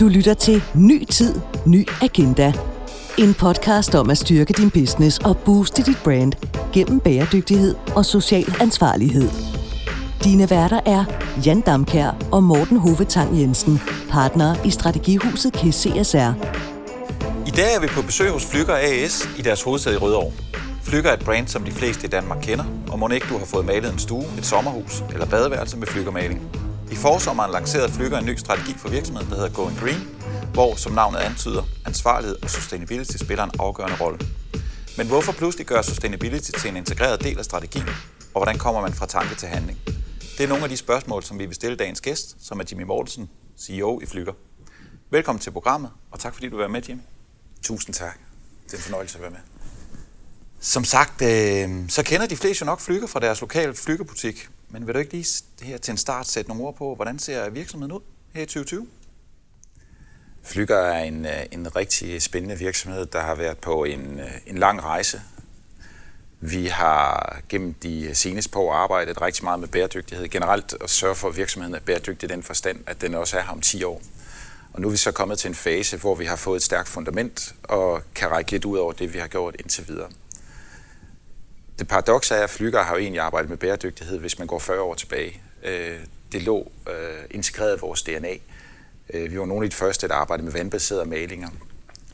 Du lytter til Ny Tid, Ny Agenda. En podcast om at styrke din business og booste dit brand gennem bæredygtighed og social ansvarlighed. Dine værter er Jan Damkær og Morten Hovetang Jensen, partner i Strategihuset KCSR. I dag er vi på besøg hos Flyger AS i deres hovedsæde i Rødovre. Flykker er et brand, som de fleste i Danmark kender, og må ikke du har fået malet en stue, et sommerhus eller badeværelse med flygermaling. I forsommeren lancerede Flyger en ny strategi for virksomheden, der hedder Going Green, hvor, som navnet antyder, ansvarlighed og sustainability spiller en afgørende rolle. Men hvorfor pludselig gøre sustainability til en integreret del af strategien, og hvordan kommer man fra tanke til handling? Det er nogle af de spørgsmål, som vi vil stille dagens gæst, som er Jimmy Mortensen, CEO i Flyger. Velkommen til programmet, og tak fordi du være med, Jimmy. Tusind tak. Det er en fornøjelse at være med. Som sagt, øh, så kender de fleste jo nok Flyger fra deres lokale flygerbutik. Men vil du ikke lige her til en start sætte nogle ord på, hvordan ser virksomheden ud her i 2020? Flyger er en, øh, en rigtig spændende virksomhed, der har været på en, øh, en lang rejse. Vi har gennem de seneste par år arbejdet rigtig meget med bæredygtighed. Generelt og sørge for, at virksomheden er bæredygtig i den forstand, at den også er her om 10 år. Og nu er vi så kommet til en fase, hvor vi har fået et stærkt fundament og kan række lidt ud over det, vi har gjort indtil videre. Det paradoks er, at Flyger har jo egentlig arbejdet med bæredygtighed, hvis man går 40 år tilbage. Øh, det lå øh, integreret i vores DNA. Øh, vi var nogle af de første, der arbejdede med vandbaserede malinger.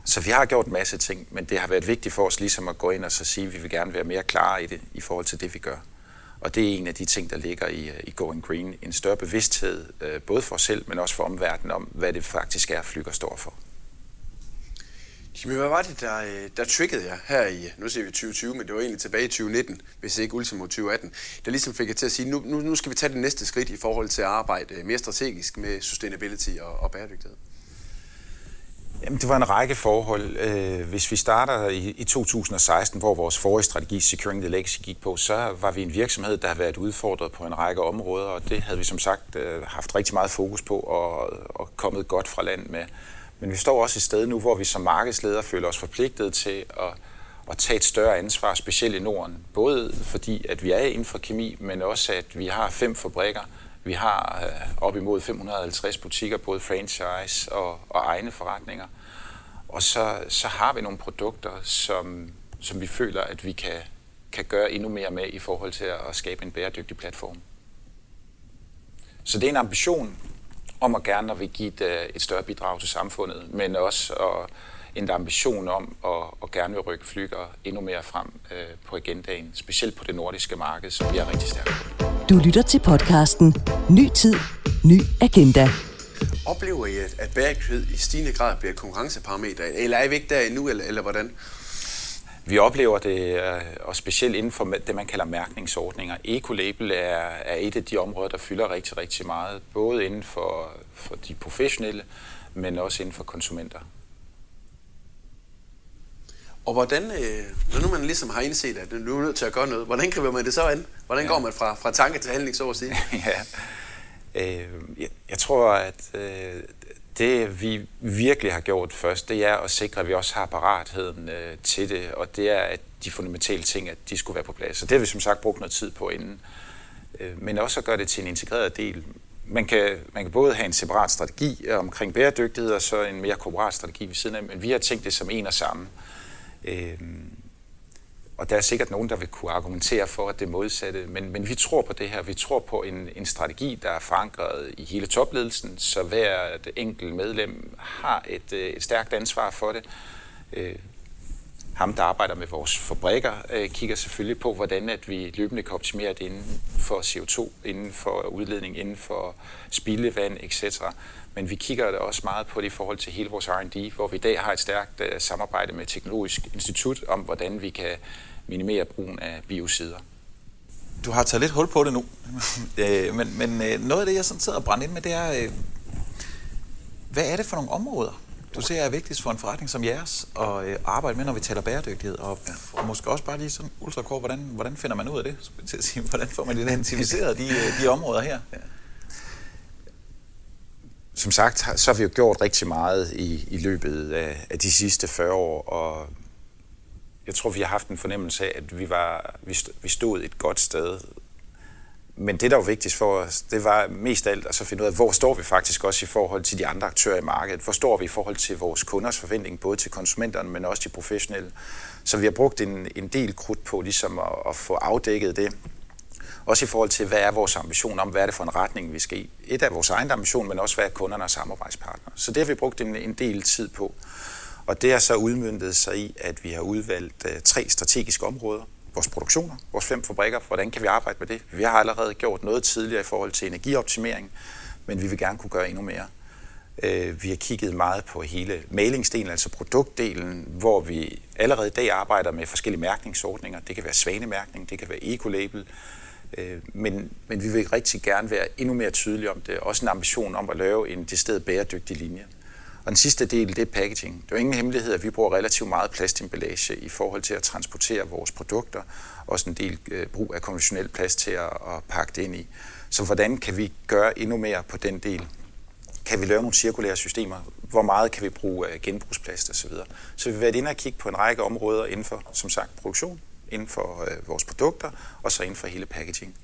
Så vi har gjort en masse ting, men det har været vigtigt for os ligesom at gå ind og så sige, at vi vil gerne være mere klare i det i forhold til det, vi gør. Og det er en af de ting, der ligger i, øh, i Going Green. En større bevidsthed, øh, både for os selv, men også for omverdenen om, hvad det faktisk er, Flyger står for. Jamen, hvad var det, der, øh, der triggede jer her i, nu ser vi 2020, men det var egentlig tilbage i 2019, hvis ikke ultimo 2018, der ligesom fik jeg til at sige, nu, nu, nu skal vi tage det næste skridt i forhold til at arbejde øh, mere strategisk med sustainability og, og bæredygtighed? Jamen, det var en række forhold. Øh, hvis vi starter i, i 2016, hvor vores forrige strategi, Securing the Legacy, gik på, så var vi en virksomhed, der har været udfordret på en række områder, og det havde vi som sagt haft rigtig meget fokus på og, og kommet godt fra land med. Men vi står også et sted nu, hvor vi som markedsleder føler os forpligtet til at, at tage et større ansvar, specielt i Norden. Både fordi, at vi er inden for kemi, men også at vi har fem fabrikker. Vi har øh, op imod 550 butikker, både franchise og, og egne forretninger. Og så, så har vi nogle produkter, som, som vi føler, at vi kan, kan gøre endnu mere med i forhold til at skabe en bæredygtig platform. Så det er en ambition, om at gerne at vi give et, øh, et større bidrag til samfundet, men også at, en ambition om at, at gerne vil rykke flyger endnu mere frem øh, på agendaen, specielt på det nordiske marked, som vi er rigtig stærke på. Du lytter til podcasten Ny Tid, Ny Agenda. Oplever I, at bæredygtighed i stigende grad bliver et konkurrenceparameter, eller er vi ikke der endnu, eller, eller hvordan? Vi oplever det, øh, og specielt inden for det, man kalder mærkningsordninger. Ecolabel er, er et af de områder, der fylder rigtig, rigtig meget, både inden for, for de professionelle, men også inden for konsumenter. Og hvordan, øh, når nu man ligesom har indset, at nu er nødt til at gøre noget, hvordan griber man det så an? Hvordan ja. går man fra, fra tanke til handling, så at sige? ja. Øh, jeg, jeg tror, at øh, det vi virkelig har gjort først, det er at sikre, at vi også har paratheden øh, til det, og det er, at de fundamentale ting, at de skulle være på plads. Så det har vi som sagt brugt noget tid på inden. Øh, men også at gøre det til en integreret del. Man kan, man kan både have en separat strategi omkring bæredygtighed, og så en mere korporat strategi ved siden af, men vi har tænkt det som en og samme. Øh, og der er sikkert nogen, der vil kunne argumentere for, at det er modsatte, men, men vi tror på det her. Vi tror på en, en strategi, der er forankret i hele topledelsen, så hver enkelt medlem har et, øh, et stærkt ansvar for det. Øh, ham, der arbejder med vores fabrikker, øh, kigger selvfølgelig på, hvordan at vi løbende kan optimere det inden for CO2, inden for udledning, inden for spildevand, etc. Men vi kigger da også meget på det i forhold til hele vores R&D, hvor vi i dag har et stærkt øh, samarbejde med Teknologisk Institut om, hvordan vi kan minimere brugen af biocider. Du har taget lidt hul på det nu, øh, men, men øh, noget af det, jeg sådan sidder og brænder ind med, det er, hvad er det for nogle områder, du ser er vigtigst for en forretning som jeres at øh, arbejde med, når vi taler bæredygtighed? Og, og måske også bare lige sådan ultrakort, hvordan, hvordan finder man ud af det? Til at sige, hvordan får man identificeret de, de områder her? Ja som sagt, så har vi jo gjort rigtig meget i, i løbet af, af de sidste 40 år, og jeg tror, vi har haft en fornemmelse af, at vi, var, vi, stod, vi stod et godt sted men det, der var vigtigst for os, det var mest af alt at så finde ud af, hvor står vi faktisk også i forhold til de andre aktører i markedet? Hvor står vi i forhold til vores kunders forventning, både til konsumenterne, men også de professionelle? Så vi har brugt en, en del krudt på ligesom at, at få afdækket det. Også i forhold til, hvad er vores ambition om, hvad er det for en retning, vi skal i. Et af vores egen ambition, men også hvad er kunderne og samarbejdspartnere. Så det har vi brugt en, en del tid på. Og det har så udmyndtet sig i, at vi har udvalgt uh, tre strategiske områder. Vores produktioner, vores fem fabrikker, hvordan kan vi arbejde med det? Vi har allerede gjort noget tidligere i forhold til energioptimering, men vi vil gerne kunne gøre endnu mere. Øh, vi har kigget meget på hele malingsdelen, altså produktdelen, hvor vi allerede i dag arbejder med forskellige mærkningsordninger. Det kan være svanemærkning, det kan være ecolabel, øh, men, men vi vil rigtig gerne være endnu mere tydelige om det. Også en ambition om at lave en decideret bæredygtig linje. Og den sidste del, det er packaging. Det er jo ingen hemmelighed, at vi bruger relativt meget plastemballage i forhold til at transportere vores produkter. Også en del øh, brug af konventionel plast til at, at pakke det ind i. Så hvordan kan vi gøre endnu mere på den del? Kan vi lave nogle cirkulære systemer? Hvor meget kan vi bruge genbrugsplast osv.? Så, så vi vil været inde og kigge på en række områder inden for, som sagt, produktion, inden for øh, vores produkter, og så inden for hele packaging.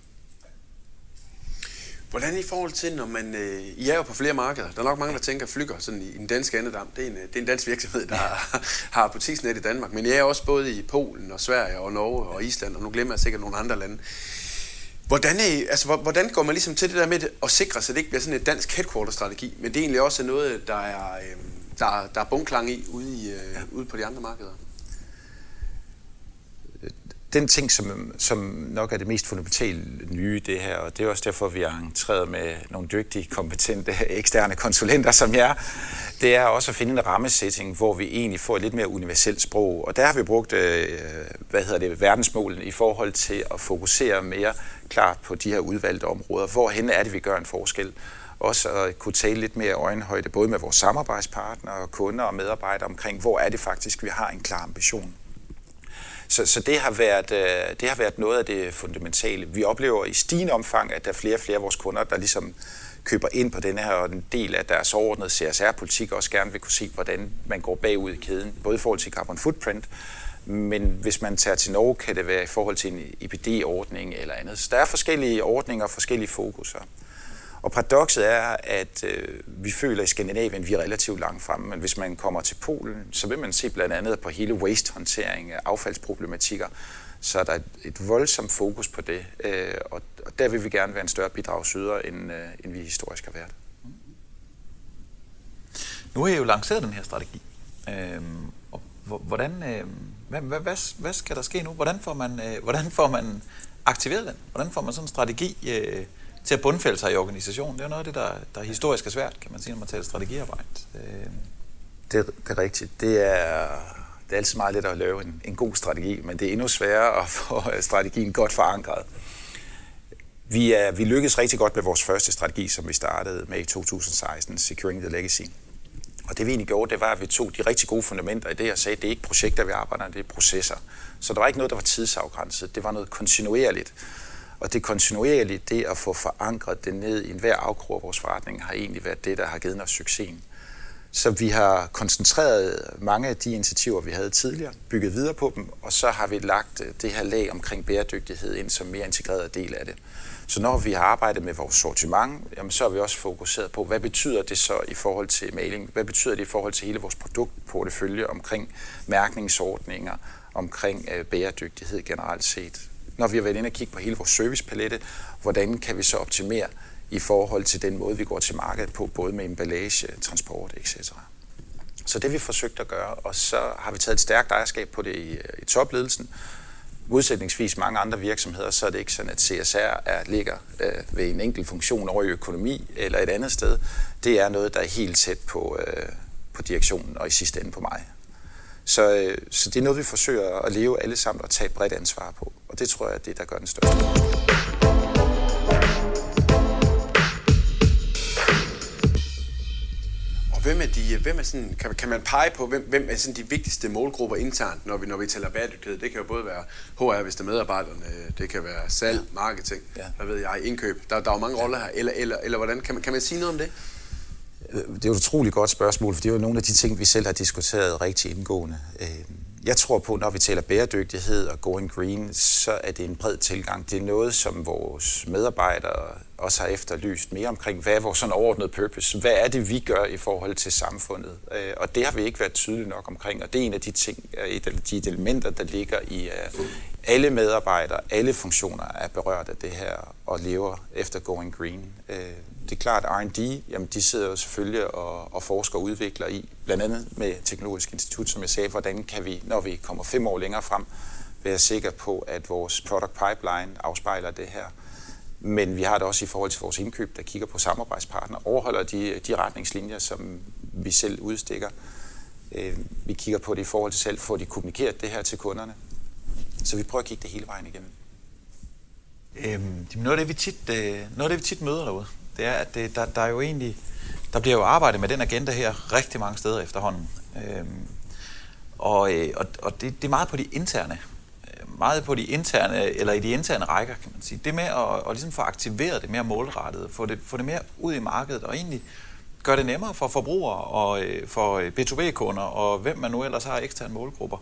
Hvordan i forhold til, når man... Øh, I er jo på flere markeder. Der er nok mange, der tænker, Flyger sådan i, den danske andedam. Det er en, det er en dansk virksomhed, der har, har butiksnet i Danmark. Men jeg er også både i Polen og Sverige og Norge og Island, og nu glemmer jeg sikkert nogle andre lande. Hvordan, er, altså, hvordan går man ligesom til det der med at sikre sig, at det ikke bliver sådan et dansk headquarter-strategi, men det er egentlig også noget, der er, øh, der, der er bunklang i ude, i, øh, ude på de andre markeder? Den ting, som, som nok er det mest fundamentale nye det her, og det er også derfor, vi har entreret med nogle dygtige, kompetente eksterne konsulenter som jer, det er også at finde en rammesætning, hvor vi egentlig får et lidt mere universelt sprog. Og der har vi brugt, øh, hvad hedder det, verdensmålen i forhold til at fokusere mere klart på de her udvalgte områder. Hvorhen er det, vi gør en forskel? Også at kunne tale lidt mere øjenhøjde, både med vores samarbejdspartnere, kunder og medarbejdere omkring, hvor er det faktisk, vi har en klar ambition. Så, så det, har været, øh, det har været noget af det fundamentale. Vi oplever i stigende omfang, at der er flere og flere af vores kunder, der ligesom køber ind på den her, og en del af deres overordnede CSR-politik også gerne vil kunne se, hvordan man går bagud i kæden, både i forhold til carbon footprint, men hvis man tager til Norge, kan det være i forhold til en IPD-ordning eller andet. Så der er forskellige ordninger og forskellige fokuser. Og paradokset er, at øh, vi føler i Skandinavien, vi er relativt langt fremme, men hvis man kommer til Polen, så vil man se blandt andet på hele waste-håndtering, affaldsproblematikker, så er der et, et voldsomt fokus på det, øh, og, og der vil vi gerne være en større bidragsyder, end, øh, end vi historisk har været. Nu har I jo lanceret den her strategi. Øh, og hvordan, øh, hvad, hvad, hvad, hvad skal der ske nu? Hvordan får man, øh, hvordan får man aktiveret den? Hvordan får man sådan en strategi øh, til at bundfælde sig i organisationen. Det er noget af det, der, der historisk er svært, kan man sige, når man taler strategiarbejde. Øh. Det, det er rigtigt. Det er, det er altid meget let at lave en, en god strategi, men det er endnu sværere at få strategien godt forankret. Vi, er, vi lykkedes rigtig godt med vores første strategi, som vi startede med i 2016, Securing the Legacy. Og det vi egentlig gjorde, det var, at vi tog de rigtig gode fundamenter i det og sagde, at det er ikke projekter, vi arbejder med, det er processer. Så der var ikke noget, der var tidsafgrænset. Det var noget kontinuerligt. Og det kontinuerlige, det at få forankret det ned i enhver afkrog af vores forretning, har egentlig været det, der har givet os succesen. Så vi har koncentreret mange af de initiativer, vi havde tidligere, bygget videre på dem, og så har vi lagt øh, det her lag omkring bæredygtighed ind som mere integreret del af det. Så når vi har arbejdet med vores sortiment, jamen så har vi også fokuseret på, hvad betyder det så i forhold til maling? Hvad betyder det i forhold til hele vores produktportefølje omkring mærkningsordninger, omkring øh, bæredygtighed generelt set? Når vi har været inde og kigge på hele vores servicepalette, hvordan kan vi så optimere i forhold til den måde, vi går til markedet på, både med emballage, transport, etc. Så det har vi forsøgt at gøre, og så har vi taget et stærkt ejerskab på det i, i topledelsen. Modsætningsvis mange andre virksomheder, så er det ikke sådan, at CSR er, ligger øh, ved en enkelt funktion over i økonomi eller et andet sted. Det er noget, der er helt tæt på, øh, på direktionen og i sidste ende på mig. Så, øh, så det er noget, vi forsøger at leve alle sammen og tage et bredt ansvar på. Det tror jeg er det, der gør den største. Og hvem er de, hvem er sådan, kan, kan man pege på, hvem, hvem er sådan de vigtigste målgrupper internt, når vi, når vi taler bæredygtighed? Det kan jo både være HR, hvis det er medarbejderne, det kan være salg, marketing, ja. hvad ved jeg, indkøb. Der, der er jo mange roller her. Eller, eller, eller hvordan, kan man, kan man sige noget om det? Det er jo et utroligt godt spørgsmål, for det er jo nogle af de ting, vi selv har diskuteret rigtig indgående. Jeg tror på, når vi taler bæredygtighed og going green, så er det en bred tilgang. Det er noget, som vores medarbejdere også har efterlyst mere omkring. Hvad er vores sådan overordnede purpose? Hvad er det, vi gør i forhold til samfundet? Øh, og det har vi ikke været tydelige nok omkring, og det er en af de ting, øh, et af de elementer, der ligger i øh, alle medarbejdere, alle funktioner er berørt af det her og lever efter going green det er klart, at R&D, jamen de sidder jo selvfølgelig og, og forsker og udvikler i, blandt andet med Teknologisk Institut, som jeg sagde, hvordan kan vi, når vi kommer fem år længere frem, være sikre på, at vores product pipeline afspejler det her. Men vi har det også i forhold til vores indkøb, der kigger på samarbejdspartnere, overholder de, de retningslinjer, som vi selv udstikker. Øh, vi kigger på det i forhold til selv, får de kommunikeret det her til kunderne. Så vi prøver at kigge det hele vejen igennem. Øhm, noget, af det, vi tit, øh, noget af det, vi tit møder derude, det er, at det, der, der er jo egentlig, der bliver jo arbejdet med den agenda her rigtig mange steder efterhånden. Øhm, og øh, og, og det, det er meget på de interne, øh, meget på de interne, eller i de interne rækker, kan man sige. Det med at, at ligesom få aktiveret det mere målrettet, få det, få det mere ud i markedet, og egentlig gøre det nemmere for forbrugere og øh, for B2B-kunder, og hvem man nu ellers har eksterne målgrupper,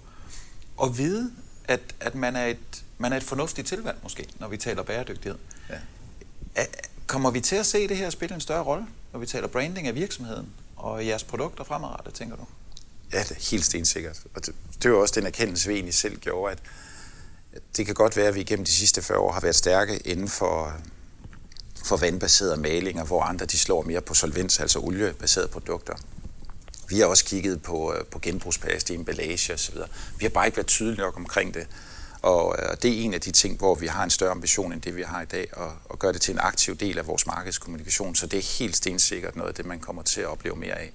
og vide, at, at man, er et, man er et fornuftigt tilvalg måske, når vi taler bæredygtighed. Ja. Kommer vi til at se det her spille en større rolle, når vi taler branding af virksomheden og jeres produkter fremadrettet, tænker du? Ja, det er helt stensikkert. Og det, det var også den erkendelse, vi egentlig selv gjorde, at det kan godt være, at vi gennem de sidste 40 år har været stærke inden for, for vandbaserede malinger, hvor andre de slår mere på solvens, altså oliebaserede produkter. Vi har også kigget på, øh, på genbrugsplast i emballage osv. Vi har bare ikke været tydelige nok omkring det. Og, øh, det er en af de ting, hvor vi har en større ambition end det, vi har i dag, og, og gøre det til en aktiv del af vores markedskommunikation. Så det er helt stensikkert noget af det, man kommer til at opleve mere af.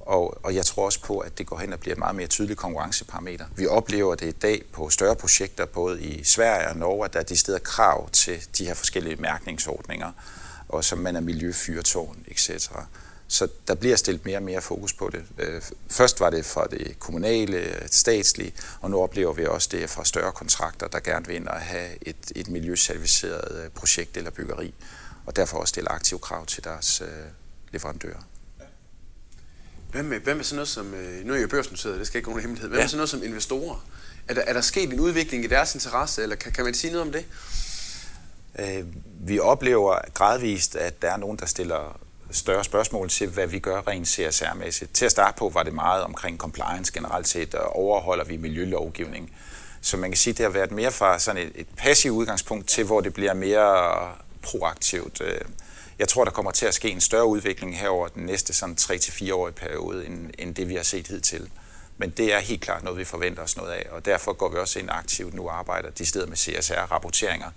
Og, og jeg tror også på, at det går hen og bliver et meget mere tydeligt konkurrenceparameter. Vi oplever det i dag på større projekter, både i Sverige og Norge, at der er de steder krav til de her forskellige mærkningsordninger, og som man er miljøfyrtårn, etc. Så der bliver stillet mere og mere fokus på det. Øh, først var det fra det kommunale, statslige, og nu oplever vi også det fra større kontrakter, der gerne vil ind og have et, et miljøserviceret øh, projekt eller byggeri, og derfor også stille aktive krav til deres øh, leverandører. Hvad med, hvad med sådan noget som, nu er jeg børsnoteret, det skal ikke nogen hemmelighed, hvad ja. med sådan noget som investorer? Er der, er der sket en udvikling i deres interesse, eller kan, kan man sige noget om det? Vi oplever gradvist, at der er nogen, der stiller større spørgsmål til, hvad vi gør rent CSR-mæssigt. Til at starte på var det meget omkring compliance generelt set, og overholder vi miljølovgivning. Så man kan sige, at det har været mere fra sådan et, et passivt udgangspunkt til, hvor det bliver mere proaktivt. Øh, jeg tror, der kommer til at ske en større udvikling herover den næste sådan 3-4 årige periode, end, end det vi har set hidtil. Men det er helt klart noget, vi forventer os noget af, og derfor går vi også ind aktivt nu og arbejder de steder med CSR-rapporteringer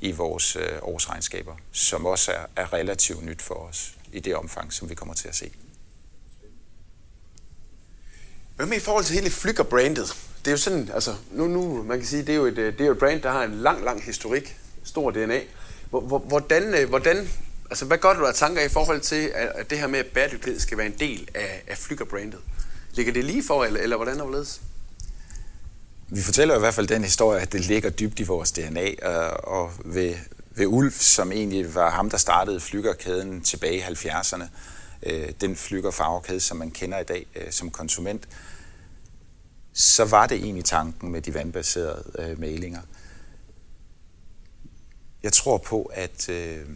i vores øh, årsregnskaber, som også er, er relativt nyt for os i det omfang, som vi kommer til at se. Hvad med i forhold til hele Flykker-brandet? Det er jo sådan, altså, nu, nu, man kan sige, det er jo et, det er et brand, der har en lang, lang historik, stor DNA. Hvordan, øh, hvordan altså, hvad gør du af tanker i forhold til, at det her med, at bæredygtighed skal være en del af, af Flykker-brandet? Ligger det lige for, eller, eller hvordan overledes? Vi fortæller i hvert fald den historie, at det ligger dybt i vores DNA, og ved ved Ulf, som egentlig var ham, der startede flygerkæden tilbage i 70'erne. Øh, den flygerfarvekæde, som man kender i dag øh, som konsument. Så var det egentlig tanken med de vandbaserede øh. Jeg tror på, at øh,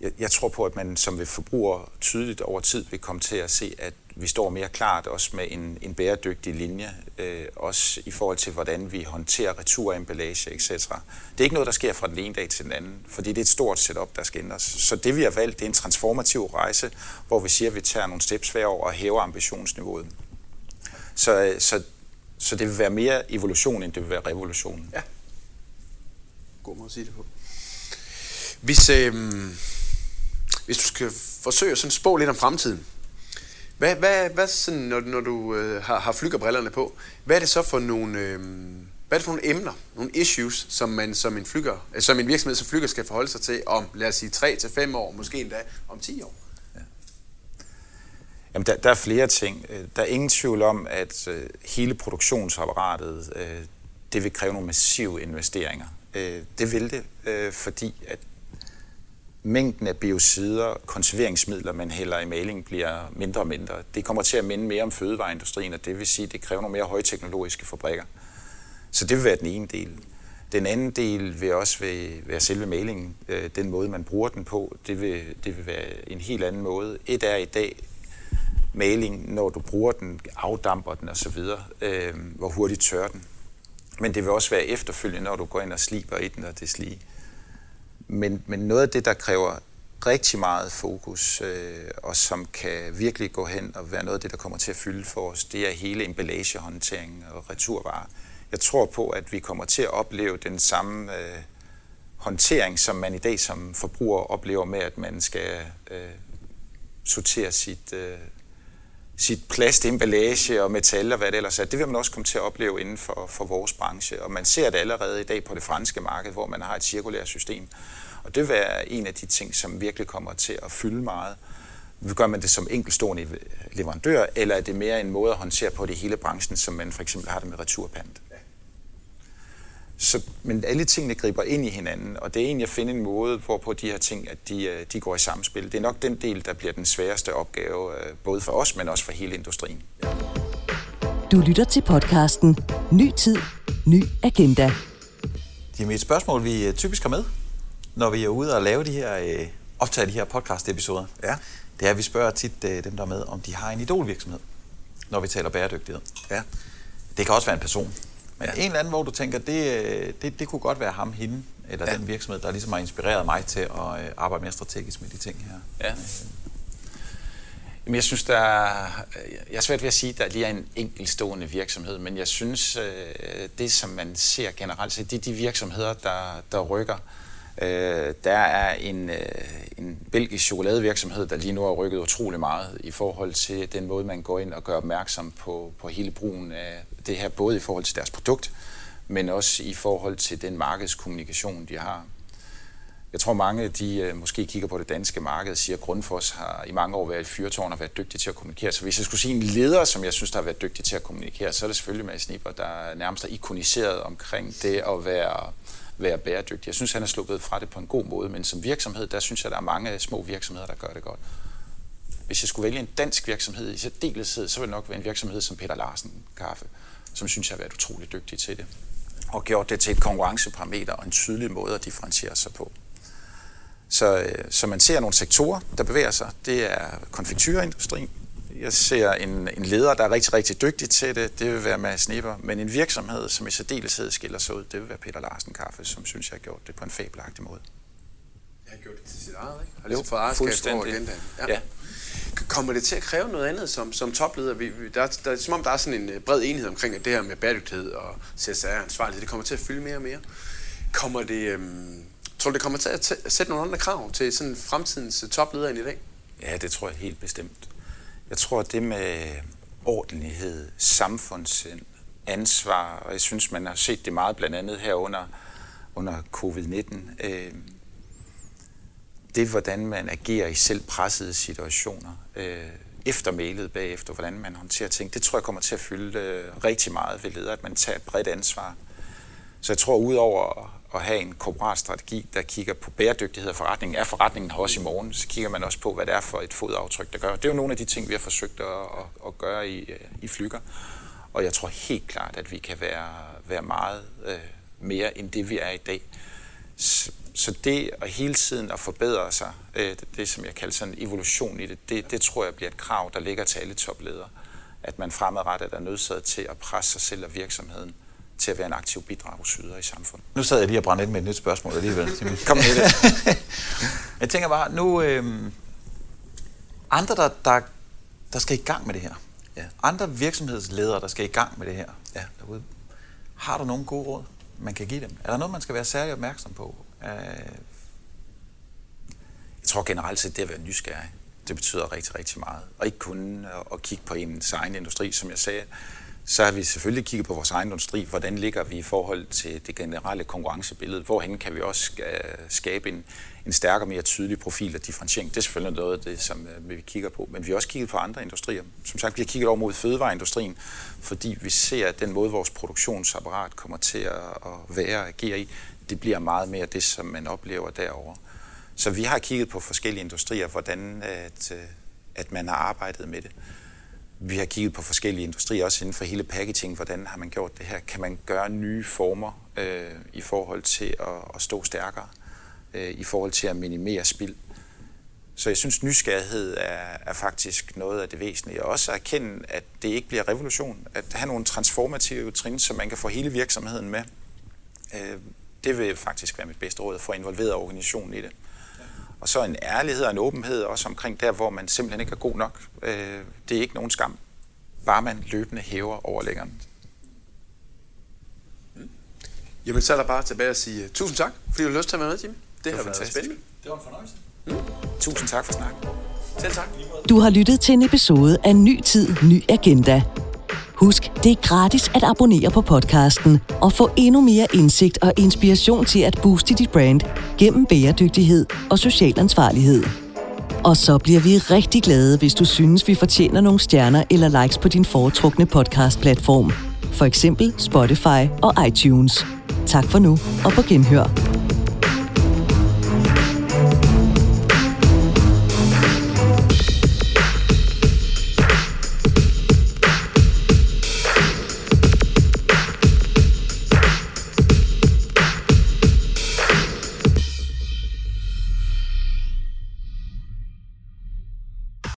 jeg, jeg tror på, at man som ved forbruger tydeligt over tid vil komme til at se, at vi står mere klart også med en, en bæredygtig linje, øh, også i forhold til, hvordan vi håndterer returemballage, etc. Det er ikke noget, der sker fra den ene dag til den anden, fordi det er et stort setup, der skal ændres. Så det, vi har valgt, det er en transformativ rejse, hvor vi siger, at vi tager nogle steps hver år og hæver ambitionsniveauet. Så, øh, så, så det vil være mere evolution, end det vil være revolution. Ja. God måde at sige det på. Hvis, øh, hvis du skal forsøge at spå lidt om fremtiden, hvad, hvad, hvad sådan, når, når du øh, har, har flygerbrillerne på, hvad er det så for nogle, øh, hvad er det for nogle emner, nogle issues, som man som en, flyger, øh, som en virksomhed som flyger skal forholde sig til om, lad os sige, 3 til år, måske endda om 10 år? Ja. Jamen, der, der er flere ting. Øh, der er ingen tvivl om, at øh, hele produktionsapparatet, øh, det vil kræve nogle massive investeringer. Øh, det vil det, øh, fordi at mængden af biocider, konserveringsmidler, man hælder i maling, bliver mindre og mindre. Det kommer til at minde mere om fødevareindustrien, og det vil sige, at det kræver nogle mere højteknologiske fabrikker. Så det vil være den ene del. Den anden del vil også være selve malingen. Øh, den måde, man bruger den på, det vil, det vil være en helt anden måde. Et er i dag maling, når du bruger den, afdamper den osv., øh, hvor hurtigt tør den. Men det vil også være efterfølgende, når du går ind og sliber i den og det slige. Men, men noget af det, der kræver rigtig meget fokus, øh, og som kan virkelig gå hen og være noget af det, der kommer til at fylde for os, det er hele emballagehåndteringen og returvarer. Jeg tror på, at vi kommer til at opleve den samme øh, håndtering, som man i dag som forbruger oplever med, at man skal øh, sortere sit, øh, sit plastemballage og metal og hvad det ellers er. Det vil man også komme til at opleve inden for, for vores branche. Og man ser det allerede i dag på det franske marked, hvor man har et cirkulært system. Og det vil være en af de ting, som virkelig kommer til at fylde meget. Gør man det som enkeltstående leverandør, eller er det mere en måde at håndtere på det hele branchen, som man for eksempel har det med returpant? Så, men alle tingene griber ind i hinanden, og det er egentlig at finde en måde, hvorpå de her ting, at de, øh, de går i samspil. Det er nok den del, der bliver den sværeste opgave, øh, både for os, men også for hele industrien. Du lytter til podcasten Ny Tid, Ny Agenda. Det er et spørgsmål, vi øh, typisk har med, når vi er ude og lave de her, optage de her podcast-episoder. Ja. Det er, at vi spørger tit dem, der er med, om de har en idolvirksomhed, når vi taler bæredygtighed. Ja. Det kan også være en person. Men ja. en eller anden, hvor du tænker, det, øh, det, det kunne godt være ham, hende, eller ja. den virksomhed, der ligesom har inspireret mig til at øh, arbejde mere strategisk med de ting her. Ja. Jamen, jeg synes, der er, jeg er svært ved at sige, at der lige er en enkeltstående virksomhed, men jeg synes, øh, det som man ser generelt set, det er de virksomheder, der, der rykker. Øh, der er en, øh, en belgisk chokoladevirksomhed, der lige nu har rykket utrolig meget i forhold til den måde, man går ind og gør opmærksom på, på hele brugen af det her, både i forhold til deres produkt, men også i forhold til den markedskommunikation, de har. Jeg tror mange, de øh, måske kigger på det danske marked og siger, at Grundfos har i mange år været et fyrtårn og været dygtig til at kommunikere. Så hvis jeg skulle sige en leder, som jeg synes, der har været dygtig til at kommunikere, så er det selvfølgelig Mads Nipper, der nærmest er ikoniseret omkring det at være, være bæredygtig. Jeg synes, han er sluppet fra det på en god måde, men som virksomhed, der synes jeg, der er mange små virksomheder, der gør det godt. Hvis jeg skulle vælge en dansk virksomhed i særdeleshed, så ville det nok være en virksomhed som Peter Larsen Kaffe som synes jeg har været utrolig dygtig til det. Og gjort det til et konkurrenceparameter og en tydelig måde at differentiere sig på. Så, øh, så man ser nogle sektorer, der bevæger sig. Det er konfekturindustrien. Jeg ser en, en leder, der er rigtig, rigtig dygtig til det. Det vil være Mads Nipper. Men en virksomhed, som i særdeleshed skiller sig ud, det vil være Peter Larsen Kaffe, som synes, jeg har gjort det på en fabelagtig måde. Jeg har gjort det til sit eget, ikke? Har ligesom fået ejerskab over agendaen. Ja. ja. Kommer det til at kræve noget andet som, som topleder? Vi, vi, der, der, som om der er sådan en øh, bred enighed omkring, at det her med bæredygtighed og CSR-ansvarlighed, det kommer til at fylde mere og mere. Kommer det, øhm, tror du, det kommer til at, at sætte nogle andre krav til sådan fremtidens øh, topleder end i dag? Ja, det tror jeg helt bestemt. Jeg tror, at det med ordentlighed, samfundssind, ansvar, og jeg synes, man har set det meget blandt andet her under, under covid-19, øh, det, hvordan man agerer i selv pressede situationer, øh, efter mailet bagefter, hvordan man håndterer ting, det tror jeg kommer til at fylde øh, rigtig meget ved leder, at man tager et bredt ansvar. Så jeg tror, udover at have en korporat strategi, der kigger på bæredygtighed af forretningen, er forretningen her også i morgen, så kigger man også på, hvad det er for et fodaftryk, der gør. Det er jo nogle af de ting, vi har forsøgt at, at, at gøre i, øh, i Flyger. Og jeg tror helt klart, at vi kan være, være meget øh, mere end det, vi er i dag så det at hele tiden at forbedre sig, øh, det, det som jeg kalder sådan en evolution i det, det, det tror jeg bliver et krav, der ligger til alle topledere. At man fremadrettet er nødsaget til at presse sig selv og virksomheden til at være en aktiv bidragsyder i samfundet. Nu sad jeg lige og brændte ind med et nyt spørgsmål alligevel. Kom med det. jeg tænker bare, nu øh, andre, der, der, der skal i gang med det her. Ja. Andre virksomhedsledere, der skal i gang med det her. Ja. Derude. Har du nogle gode råd, man kan give dem? Er der noget, man skal være særlig opmærksom på? Øh, jeg tror generelt set, det at være nysgerrig, det betyder rigtig, rigtig meget. Og ikke kun at kigge på ens egen industri, som jeg sagde. Så har vi selvfølgelig kigget på vores egen industri. Hvordan ligger vi i forhold til det generelle konkurrencebillede? Hvorhen kan vi også øh, skabe en, en stærkere, mere tydelig profil og differentiering? Det er selvfølgelig noget af det, som øh, vi kigger på. Men vi har også kigget på andre industrier. Som sagt, vi har kigget over mod fødevareindustrien, fordi vi ser, at den måde, vores produktionsapparat kommer til at være og agere i, det bliver meget mere det, som man oplever derover. Så vi har kigget på forskellige industrier, hvordan at, øh, at man har arbejdet med det. Vi har kigget på forskellige industrier, også inden for hele packaging. Hvordan har man gjort det her? Kan man gøre nye former øh, i forhold til at, at stå stærkere? Øh, I forhold til at minimere spild? Så jeg synes, nysgerrighed er, er faktisk noget af det væsentlige. Og også at erkende, at det ikke bliver revolution. At have nogle transformative trin, som man kan få hele virksomheden med. Øh, det vil faktisk være mit bedste råd, at få involveret organisationen i det. Og så en ærlighed og en åbenhed også omkring der, hvor man simpelthen ikke er god nok. Øh, det er ikke nogen skam. Bare man løbende hæver overlæggeren. Mm. Jamen, så er der bare tilbage at sige uh, tusind tak, fordi du har lyst til at være med, Jimmy. Det, det har været spændende. Det var en fornøjelse. Mm. Tusind tak for snakken. Selv tak. Du har lyttet til en episode af Ny Tid, Ny Agenda. Husk, det er gratis at abonnere på podcasten og få endnu mere indsigt og inspiration til at booste dit brand gennem bæredygtighed og social ansvarlighed. Og så bliver vi rigtig glade, hvis du synes, vi fortjener nogle stjerner eller likes på din foretrukne podcast-platform. For eksempel Spotify og iTunes. Tak for nu, og på genhør.